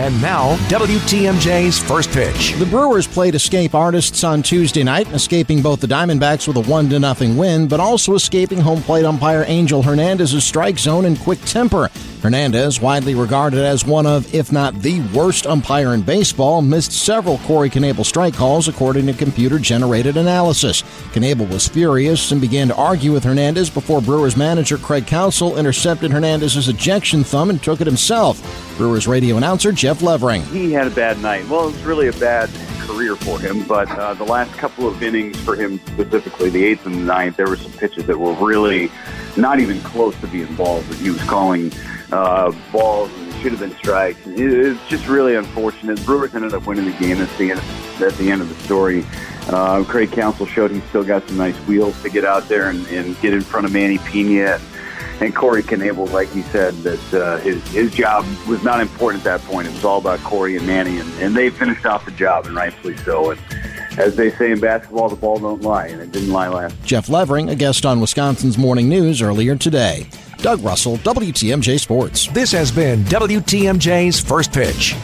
And now, WTMJ's first pitch. The Brewers played escape artists on Tuesday night, escaping both the Diamondbacks with a 1 0 win, but also escaping home plate umpire Angel Hernandez's strike zone and quick temper. Hernandez, widely regarded as one of, if not the worst umpire in baseball, missed several Corey Knebel strike calls according to computer generated analysis. Knebel was furious and began to argue with Hernandez before Brewers manager Craig Counsell intercepted Hernandez's ejection thumb and took it himself. Brewers radio announcer Jeff Levering. He had a bad night. Well, it was really a bad career for him, but uh, the last couple of innings for him specifically, the eighth and the ninth, there were some pitches that were really not even close to being balls that he was calling uh, balls and should have been strikes. It's just really unfortunate. Brewers ended up winning the game. That's the end. That's the end of the story. Uh, Craig Counsell showed he's still got some nice wheels to get out there and, and get in front of Manny Piña and Corey Knebel, like he said, that uh, his his job was not important at that point. It was all about Corey and Manny, and, and they finished off the job, and rightfully so. And as they say in basketball, the ball don't lie, and it didn't lie last. Jeff Levering, a guest on Wisconsin's Morning News earlier today. Doug Russell, WTMJ Sports. This has been WTMJ's First Pitch.